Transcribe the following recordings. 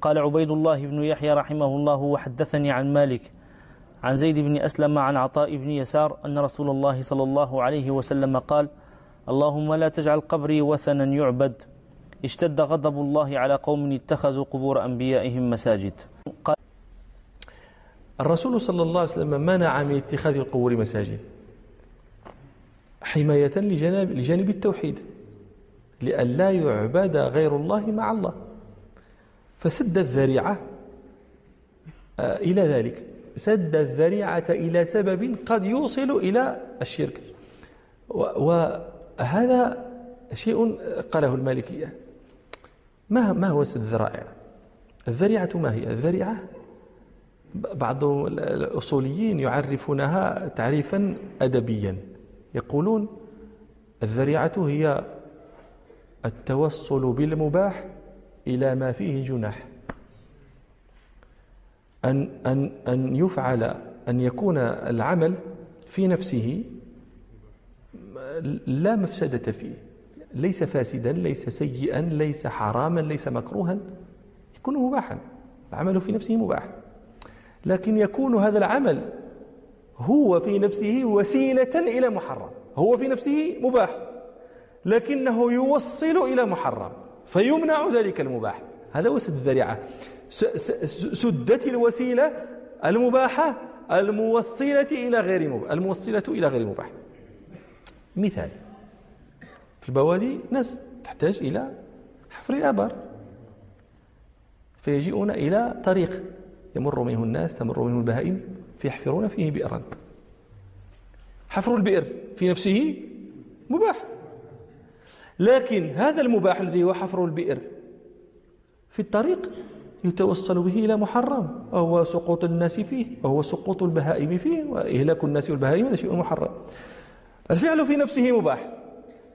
قال عبيد الله بن يحيى رحمه الله وحدثني عن مالك عن زيد بن أسلم عن عطاء بن يسار أن رسول الله صلى الله عليه وسلم قال اللهم لا تجعل قبري وثنا يعبد. اشتد غضب الله على قوم اتخذوا قبور أنبيائهم مساجد. قال الرسول صلى الله عليه وسلم منع من اتخاذ القبور مساجد حماية لجانب, لجانب التوحيد لأن لا يعبد غير الله مع الله. فسد الذريعة آه، إلى ذلك. سد الذريعة إلى سبب قد يوصل إلى الشرك. وهذا شيء قاله المالكية. ما ما هو سد الذرائع؟ الذريعة ما هي؟ الذريعة بعض الأصوليين يعرفونها تعريفا أدبيا. يقولون الذريعة هي التوصل بالمباح إلى ما فيه جناح. أن, أن, أن يفعل أن يكون العمل في نفسه لا مفسدة فيه. ليس فاسدا ليس سيئا ليس حراما ليس مكروها. يكون مباحا. العمل في نفسه مباح. لكن يكون هذا العمل هو في نفسه وسيلة إلى محرم. هو في نفسه مباح. لكنه يوصل إلى محرم. فيمنع ذلك المباح. هذا هو سد الذريعة. سدت الوسيلة المباحة الموصلة إلى غير مباح الموصلة إلى غير مباح. مثال. في البوادي ناس تحتاج إلى حفر الآبار. فيجيئون إلى طريق يمر منه الناس تمر منه البهائم فيحفرون فيه بئرا. حفر البئر في نفسه مباح. لكن هذا المباح الذي هو حفر البئر في الطريق يتوصل به إلى محرم وهو سقوط الناس فيه وهو سقوط البهائم فيه وإهلاك الناس والبهائم هذا شيء محرم. الفعل في نفسه مباح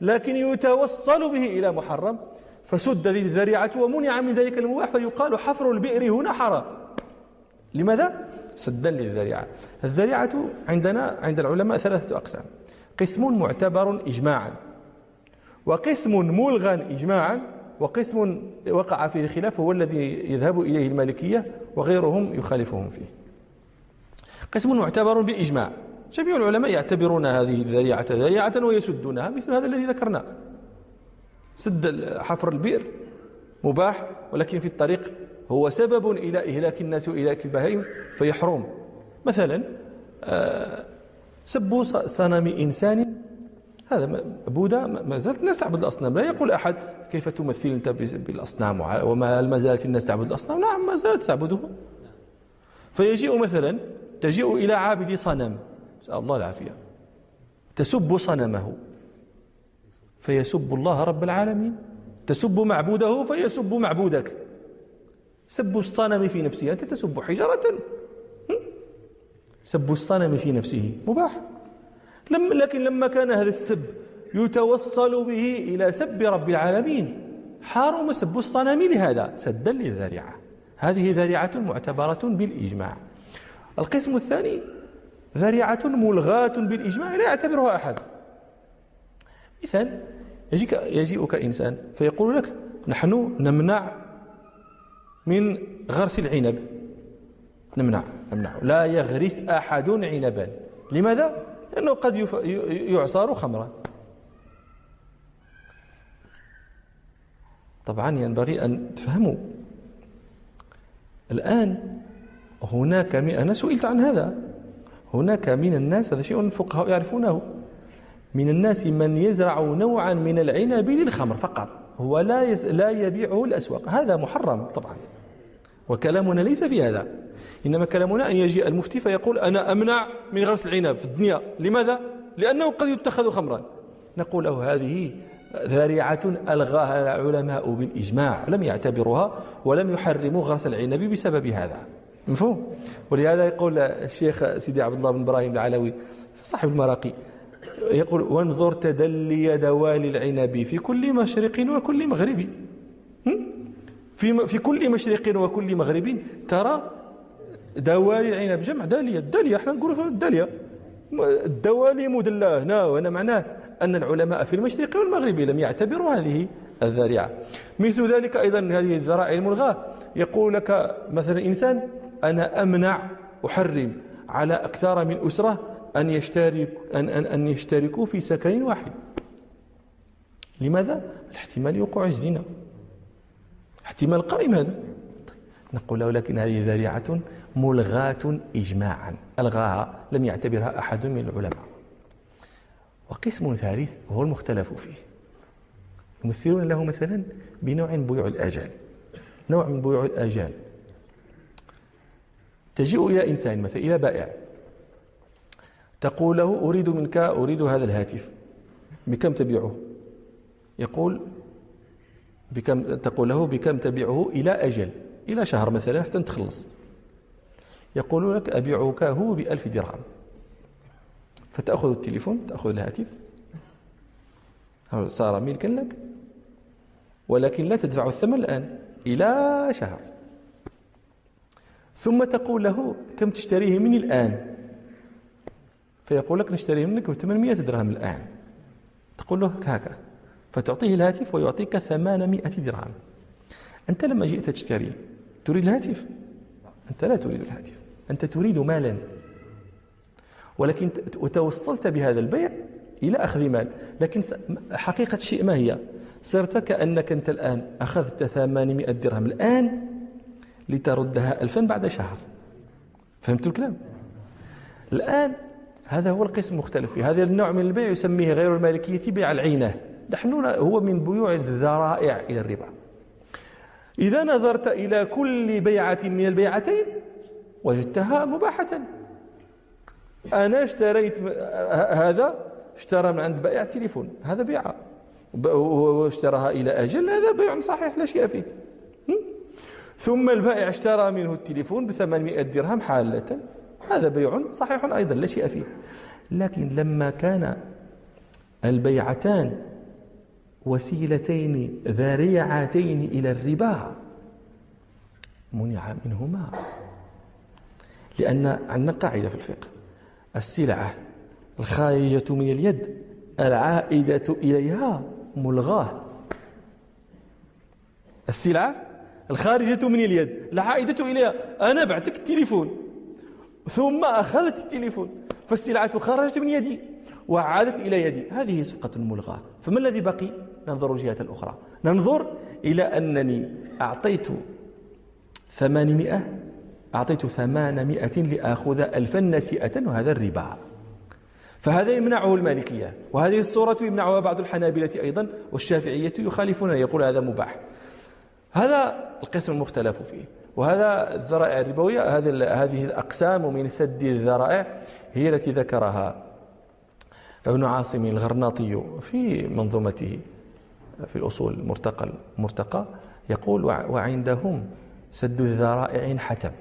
لكن يتوصل به إلى محرم. فسد الذريعة ومنع من ذلك المباح فيقال حفر البئر هنا حرام. لماذا؟ سدا للذريعة. الذريعة عندنا عند العلماء ثلاثة أقسام. قسم معتبر إجماعا. وقسم ملغى إجماعا وقسم وقع فيه الخلاف هو الذي يذهب إليه المالكية وغيرهم يخالفهم فيه. قسم معتبر بالإجماع جميع العلماء يعتبرون هذه الذريعة ذريعة ويسدونها مثل هذا الذي ذكرناه سد حفر البئر مباح ولكن في الطريق هو سبب إلى إهلاك الناس وإهلاك البهائم فيحرم مثلا آه، سب صنم إنسان هذا بوذا ما زالت الناس تعبد الأصنام. لا يقول أحد كيف تمثل أنت بالأصنام؟ وما ما زالت الناس تعبد الأصنام؟ نعم ما زالت تعبده. فيجيء مثلا تجيء إلى عابد صنم. نسأل الله العافية. تسب صنمه. فيسب الله رب العالمين. تسب معبوده فيسب معبودك. سب الصنم في نفسه. أنت تسب حجرة سب الصنم في نفسه. مباح. لم لكن لما كان هذا السب يتوصل به إلى سب رب العالمين. حرم سب الصنم لهذا سدا للذريعة. هذه ذريعة معتبرة بالإجماع. القسم الثاني ذريعة ملغاة بالإجماع لا يعتبرها أحد. مثال يجيك يجيئك إنسان فيقول لك نحن نمنع من غرس العنب. نمنع نمنع. لا يغرس أحد عنبا. لماذا؟ لأنه قد يعصر خمرا. طبعا ينبغي أن تفهموا. الآن هناك أنا سئلت عن هذا. هناك من الناس هذا شيء الفقهاء يعرفونه. من الناس من يزرع نوعا من العنب للخمر فقط. هو لا لا يبيعه الأسواق. هذا محرم طبعا. وكلامنا ليس في هذا. إنما كلامنا أن يجي المفتي فيقول أنا أمنع من غرس العنب في الدنيا. لماذا؟ لأنه قد يتخذ خمرا. نقول له هذه ذريعة ألغاها العلماء بالإجماع. لم يعتبروها ولم يحرموا غرس العنب بسبب هذا. مفهوم؟ ولهذا يقول الشيخ سيدي عبد الله بن إبراهيم العلوي صاحب المراقي يقول وانظر تدلي دوالي العنب في كل مشرق وكل مغرب. في في كل مشرق وكل مغرب ترى دوالي العنب جمع دالية الدالية إحنا نقولوا الدالية الدوالي مدلاه هنا وهنا معناه أن العلماء في المشرق والمغرب لم يعتبروا هذه الذريعة. مثل ذلك أيضا هذه الذرائع الملغاة. يقول لك مثلا إنسان أنا أمنع أحرم على أكثر من أسرة أن, يشترك أن, أن, أن يشتركوا في سكن واحد. لماذا؟ الاحتمال وقوع الزنا. احتمال قائم هذا. طيب. نقول له لكن هذه ذريعة ملغاة إجماعا ألغاها لم يعتبرها أحد من العلماء. وقسم ثالث وهو المختلف فيه. يمثلون له مثلا بنوع من بيوع الآجال. نوع من بيوع الآجال. تجيء إلى إنسان مثلا إلى بائع. تقول له أريد منك أريد هذا الهاتف. بكم تبيعه؟ يقول بكم تقول له بكم تبيعه إلى أجل إلى شهر مثلا حتى تخلص. يقول لك أبيعك هو بألف درهم. فتأخذ التليفون تأخذ الهاتف. صار ملكا لك؟ ولكن لا تدفع الثمن الآن إلى شهر. ثم تقول له كم تشتريه مني الآن؟ فيقول لك نشتريه منك ب 800 درهم الآن. تقول له هكا فتعطيه الهاتف ويعطيك 800 درهم. أنت لما جئت تشتري تريد الهاتف؟ أنت لا تريد الهاتف. أنت تريد مالا. ولكن وتوصلت بهذا البيع إلى أخذ مال. لكن حقيقة الشيء ما هي؟ صرت كأنك أنت الآن أخذت 800 درهم. الآن لتردها ألفا بعد شهر. فهمت الكلام؟ الآن هذا هو القسم المختلف فيه. هذا النوع من البيع يسميه غير المالكية بيع العينة. نحن هو من بيوع الذرائع إلى الربا. إذا نظرت إلى كل بيعة من البيعتين وجدتها مباحة. أنا اشتريت هذا اشترى من عند بائع التليفون هذا بيعة. واشتراها إلى أجل هذا بيع صحيح لا شيء فيه. ثم البائع اشترى منه التليفون بثمانمائة درهم حالة هذا بيع صحيح أيضا لا شيء فيه. لكن لما كان البيعتان وسيلتين ذريعتين إلى الربا. منع منهما. لأن عندنا قاعدة في الفقه. السلعة الخارجة من اليد العائدة إليها ملغاة. السلعة الخارجة من اليد العائدة إليها. أنا بعتك التليفون. ثم أخذت التليفون. فالسلعة خرجت من يدي وعادت إلى يدي. هذه صفقة ملغاة فما الذي بقي؟ ننظر الجهة الأخرى ننظر إلى أنني أعطيت ثمانمائة أعطيت ثمانمائة لآخذ ألفا نسيئة وهذا الربا. فهذا يمنعه المالكية وهذه الصورة يمنعها بعض الحنابلة أيضا والشافعية يخالفون يقول هذا مباح. هذا القسم المختلف فيه. وهذا الذرائع الربوية هذه الأقسام من سد الذرائع هي التي ذكرها ابن عاصم الغرناطي في منظومته. في الأصول المرتقى المرتقى يقول وعندهم سد الذرائع حتم.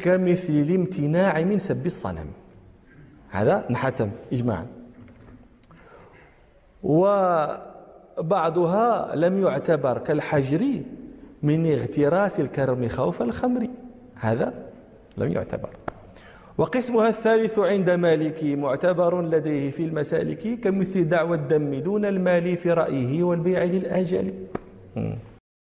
كمثل الامتناع من سب الصنم. هذا انحتم إجماعا. وبعضها لم يعتبر كالحجر من اغتراس الكرم خوف الخمر. هذا لم يعتبر. وقسمها الثالث عند مالك معتبر لديه في المسالك كمثل دعوى الدم دون المال في رأيه والبيع للآجال